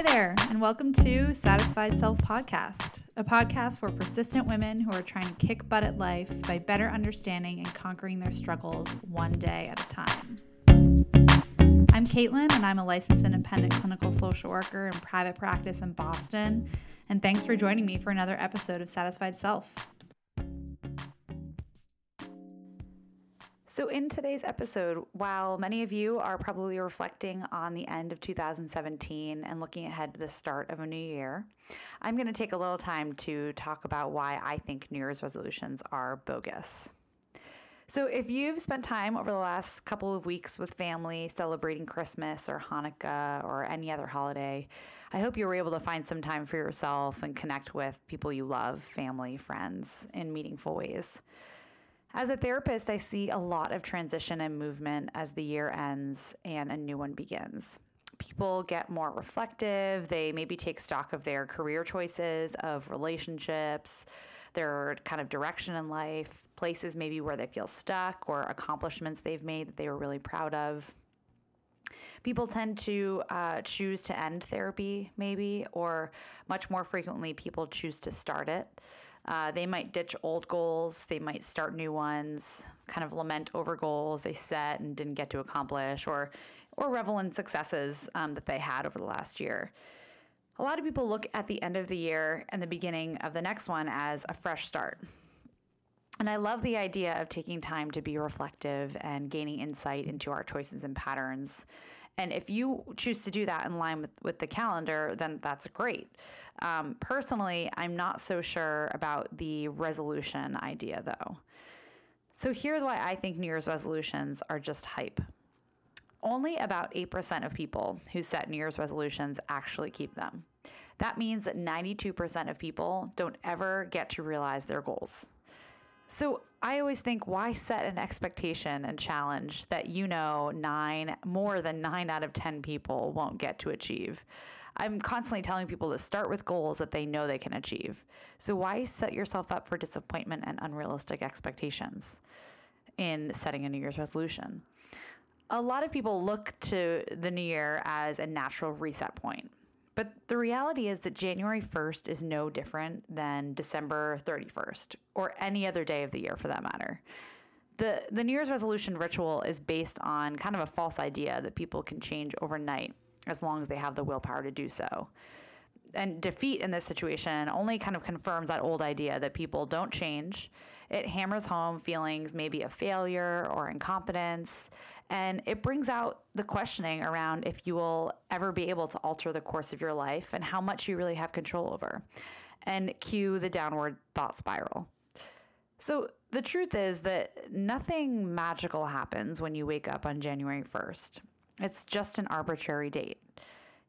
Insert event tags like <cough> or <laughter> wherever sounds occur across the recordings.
Hi there, and welcome to Satisfied Self Podcast, a podcast for persistent women who are trying to kick butt at life by better understanding and conquering their struggles one day at a time. I'm Caitlin, and I'm a licensed independent clinical social worker in private practice in Boston. And thanks for joining me for another episode of Satisfied Self. So, in today's episode, while many of you are probably reflecting on the end of 2017 and looking ahead to the start of a new year, I'm going to take a little time to talk about why I think New Year's resolutions are bogus. So, if you've spent time over the last couple of weeks with family celebrating Christmas or Hanukkah or any other holiday, I hope you were able to find some time for yourself and connect with people you love, family, friends, in meaningful ways. As a therapist, I see a lot of transition and movement as the year ends and a new one begins. People get more reflective. They maybe take stock of their career choices, of relationships, their kind of direction in life, places maybe where they feel stuck or accomplishments they've made that they were really proud of. People tend to uh, choose to end therapy, maybe, or much more frequently, people choose to start it. Uh, they might ditch old goals, they might start new ones, kind of lament over goals they set and didn't get to accomplish, or or revel in successes um, that they had over the last year. A lot of people look at the end of the year and the beginning of the next one as a fresh start. And I love the idea of taking time to be reflective and gaining insight into our choices and patterns. And if you choose to do that in line with, with the calendar, then that's great. Um, personally, I'm not so sure about the resolution idea though. So here's why I think New Year's resolutions are just hype. Only about 8% of people who set New Year's resolutions actually keep them. That means that 92% of people don't ever get to realize their goals. So I always think, why set an expectation and challenge that you know nine, more than nine out of 10 people won't get to achieve? I'm constantly telling people to start with goals that they know they can achieve. So why set yourself up for disappointment and unrealistic expectations in setting a New Year's resolution? A lot of people look to the new year as a natural reset point. But the reality is that January 1st is no different than December 31st or any other day of the year for that matter. The, the New Year's resolution ritual is based on kind of a false idea that people can change overnight as long as they have the willpower to do so. And defeat in this situation only kind of confirms that old idea that people don't change. It hammers home feelings maybe of failure or incompetence. And it brings out the questioning around if you will ever be able to alter the course of your life and how much you really have control over. And cue the downward thought spiral. So, the truth is that nothing magical happens when you wake up on January 1st. It's just an arbitrary date.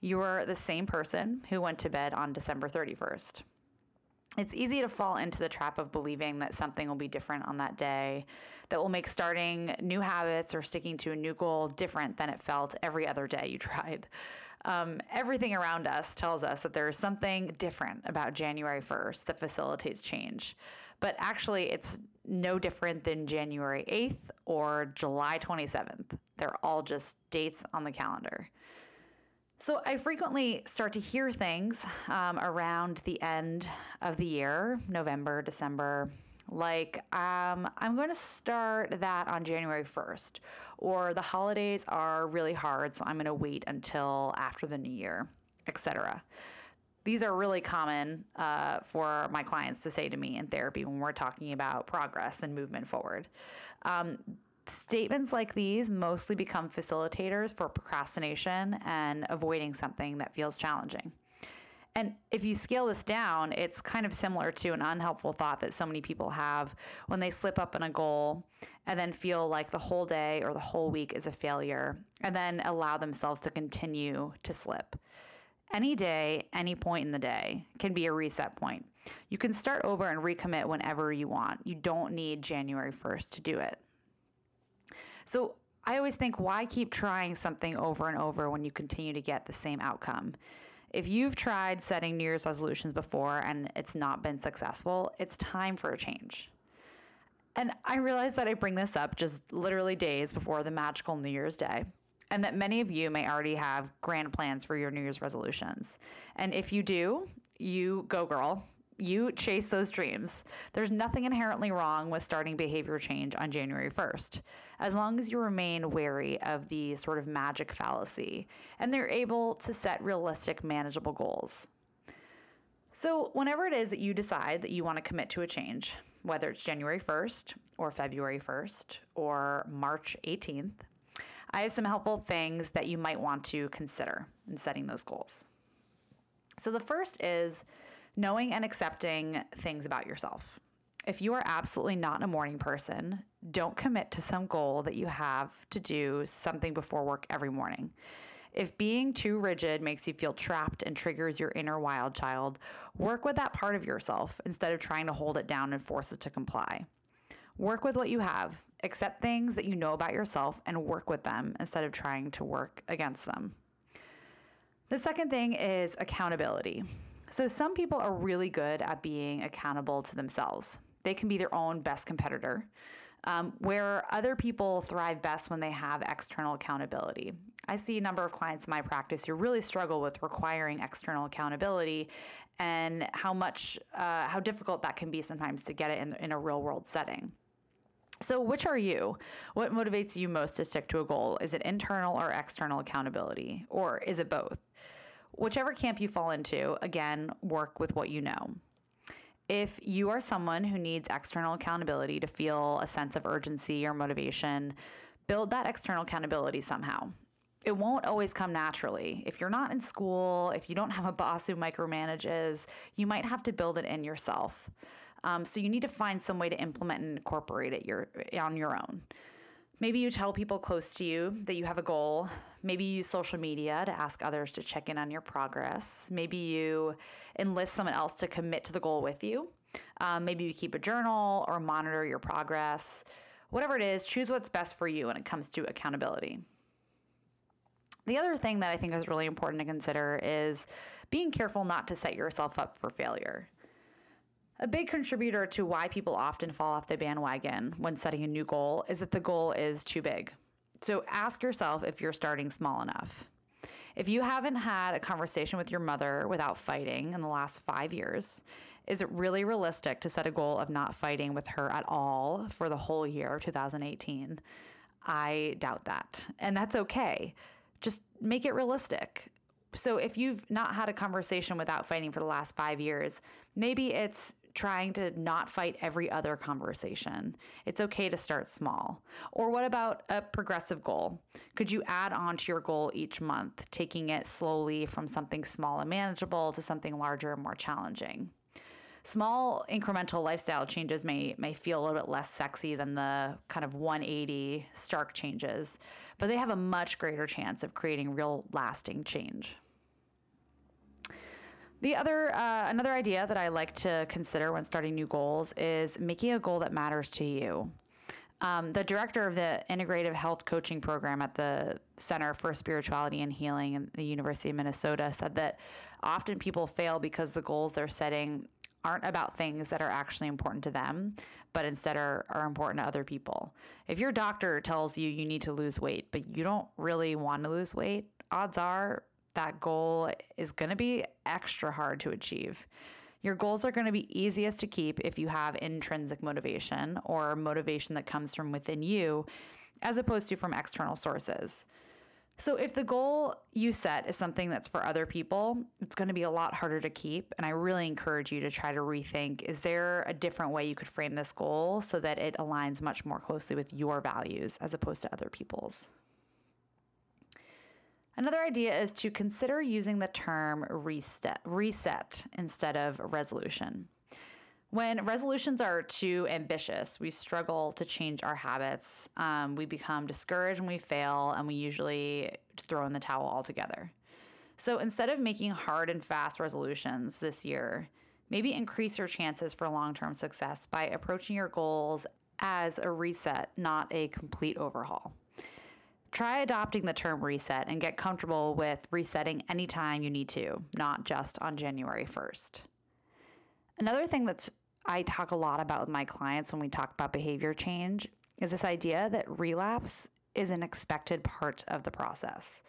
You're the same person who went to bed on December 31st. It's easy to fall into the trap of believing that something will be different on that day, that will make starting new habits or sticking to a new goal different than it felt every other day you <laughs> tried. Um, everything around us tells us that there is something different about January 1st that facilitates change. But actually, it's no different than January 8th or July 27th. They're all just dates on the calendar. So I frequently start to hear things um, around the end of the year, November, December, like um, I'm going to start that on January 1st, or the holidays are really hard, so I'm going to wait until after the new year, etc. These are really common uh, for my clients to say to me in therapy when we're talking about progress and movement forward. Um, statements like these mostly become facilitators for procrastination and avoiding something that feels challenging. And if you scale this down, it's kind of similar to an unhelpful thought that so many people have when they slip up on a goal and then feel like the whole day or the whole week is a failure and then allow themselves to continue to slip. Any day, any point in the day can be a reset point. You can start over and recommit whenever you want. You don't need January 1st to do it. So I always think, why keep trying something over and over when you continue to get the same outcome? If you've tried setting New Year's resolutions before and it's not been successful, it's time for a change. And I realize that I bring this up just literally days before the magical New Year's Day. and that many of you may already have grand plans for your New Year's resolutions. And if you do, you go, girl. You chase those dreams. There's nothing inherently wrong with starting behavior change on January 1st, as long as you remain wary of the sort of magic fallacy and they're able to set realistic, manageable goals. So, whenever it is that you decide that you want to commit to a change, whether it's January 1st or February 1st or March 18th, I have some helpful things that you might want to consider in setting those goals. So, the first is knowing and accepting things about yourself. If you are absolutely not a morning person, don't commit to some goal that you have to do something before work every morning. If being too rigid makes you feel trapped and triggers your inner wild child, work with that part of yourself instead of trying to hold it down and force it to comply. Work with what you have, accept things that you know about yourself, and work with them instead of trying to work against them. The second thing is accountability. So, some people are really good at being accountable to themselves, they can be their own best competitor. Um, where other people thrive best when they have external accountability. I see a number of clients in my practice who really struggle with requiring external accountability and how much, uh, how difficult that can be sometimes to get it in, in a real world setting. So, which are you? What motivates you most to stick to a goal? Is it internal or external accountability? Or is it both? Whichever camp you fall into, again, work with what you know. If you are someone who needs external accountability to feel a sense of urgency or motivation, build that external accountability somehow. It won't always come naturally. If you're not in school, if you don't have a boss who micromanages, you might have to build it in yourself. Um, so you need to find some way to implement and incorporate it your, on your own. Maybe you tell people close to you that you have a goal. Maybe you use social media to ask others to check in on your progress. Maybe you enlist someone else to commit to the goal with you. Um, maybe you keep a journal or monitor your progress. Whatever it is, choose what's best for you when it comes to accountability. The other thing that I think is really important to consider is being careful not to set yourself up for failure. A big contributor to why people often fall off the bandwagon when setting a new goal is that the goal is too big. So ask yourself if you're starting small enough. If you haven't had a conversation with your mother without fighting in the last five years, is it really realistic to set a goal of not fighting with her at all for the whole year of 2018? I doubt that. And that's okay. Just make it realistic. So if you've not had a conversation without fighting for the last five years, maybe it's trying to not fight every other conversation. It's okay to start small. Or what about a progressive goal? Could you add on to your goal each month, taking it slowly from something small and manageable to something larger and more challenging? Small incremental lifestyle changes may may feel a little bit less sexy than the kind of 180 stark changes, but they have a much greater chance of creating real lasting change. The other, uh, another idea that I like to consider when starting new goals is making a goal that matters to you. Um, the director of the Integrative Health Coaching Program at the Center for Spirituality and Healing in the University of Minnesota said that often people fail because the goals they're setting aren't about things that are actually important to them, but instead are, are important to other people. If your doctor tells you you need to lose weight, but you don't really want to lose weight, odds are that goal is going to be extra hard to achieve. Your goals are going to be easiest to keep if you have intrinsic motivation or motivation that comes from within you as opposed to from external sources. So, if the goal you set is something that's for other people, it's going to be a lot harder to keep. And I really encourage you to try to rethink is there a different way you could frame this goal so that it aligns much more closely with your values as opposed to other people's? Another idea is to consider using the term reset, reset instead of resolution. When resolutions are too ambitious, we struggle to change our habits. Um, we become discouraged when we fail, and we usually throw in the towel altogether. So instead of making hard and fast resolutions this year, maybe increase your chances for long term success by approaching your goals as a reset, not a complete overhaul. Try adopting the term reset and get comfortable with resetting anytime you need to, not just on January 1st. Another thing that I talk a lot about with my clients when we talk about behavior change is this idea that relapse is an expected part of the process.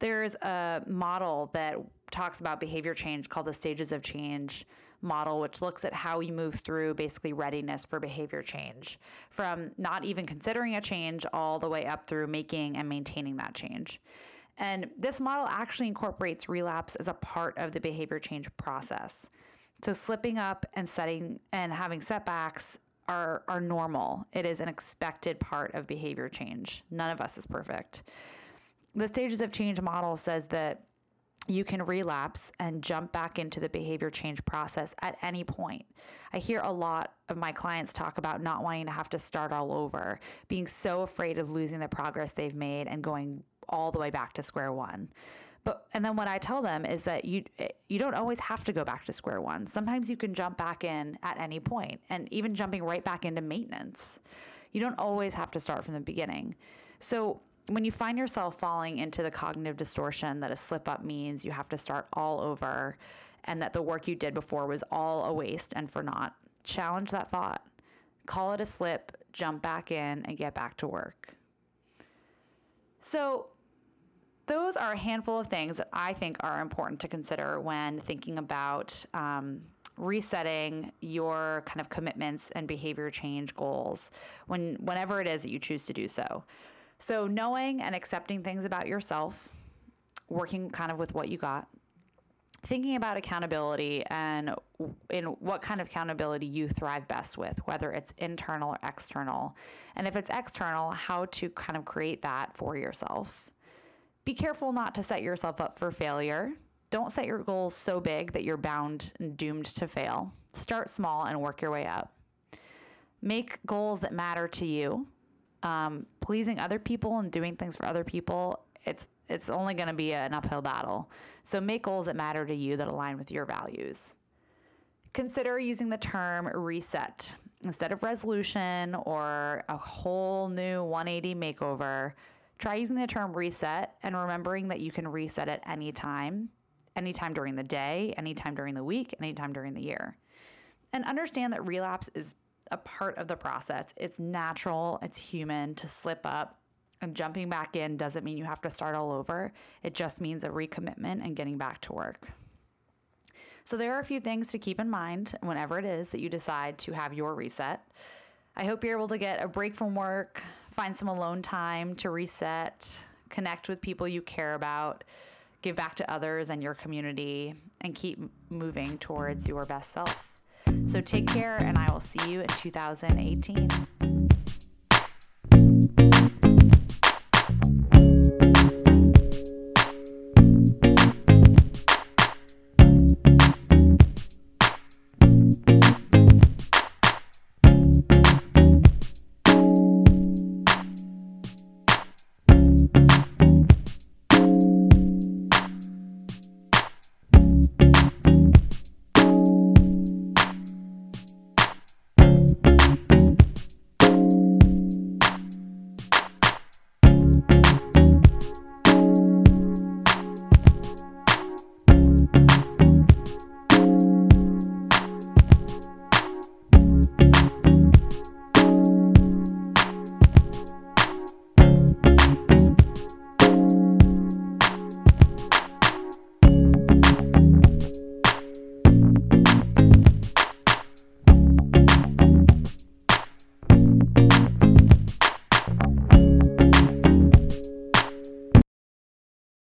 There's a model that talks about behavior change called the stages of change model, which looks at how we move through basically readiness for behavior change from not even considering a change all the way up through making and maintaining that change. And this model actually incorporates relapse as a part of the behavior change process. So slipping up and setting and having setbacks are are normal. It is an expected part of behavior change. None of us is perfect. The stages of change model says that you can relapse and jump back into the behavior change process at any point. I hear a lot of my clients talk about not wanting to have to start all over, being so afraid of losing the progress they've made and going all the way back to square one. But and then what I tell them is that you you don't always have to go back to square one. Sometimes you can jump back in at any point and even jumping right back into maintenance. You don't always have to start from the beginning. So when you find yourself falling into the cognitive distortion that a slip up means you have to start all over and that the work you did before was all a waste and for naught, challenge that thought. Call it a slip, jump back in, and get back to work. So, those are a handful of things that I think are important to consider when thinking about um, resetting your kind of commitments and behavior change goals when whenever it is that you choose to do so. So, knowing and accepting things about yourself, working kind of with what you got, thinking about accountability and in what kind of accountability you thrive best with, whether it's internal or external. And if it's external, how to kind of create that for yourself. Be careful not to set yourself up for failure. Don't set your goals so big that you're bound and doomed to fail. Start small and work your way up. Make goals that matter to you um, pleasing other people and doing things for other people, it's it's only going to be an uphill battle. So make goals that matter to you that align with your values. Consider using the term reset instead of resolution or a whole new 180 makeover. Try using the term reset and remembering that you can reset at any time, anytime during the day, anytime during the week, anytime during the year. And understand that relapse is a part of the process. It's natural, it's human to slip up. And jumping back in doesn't mean you have to start all over. It just means a recommitment and getting back to work. So, there are a few things to keep in mind whenever it is that you decide to have your reset. I hope you're able to get a break from work, find some alone time to reset, connect with people you care about, give back to others and your community, and keep moving towards your best self. So take care, and I will see you in 2018.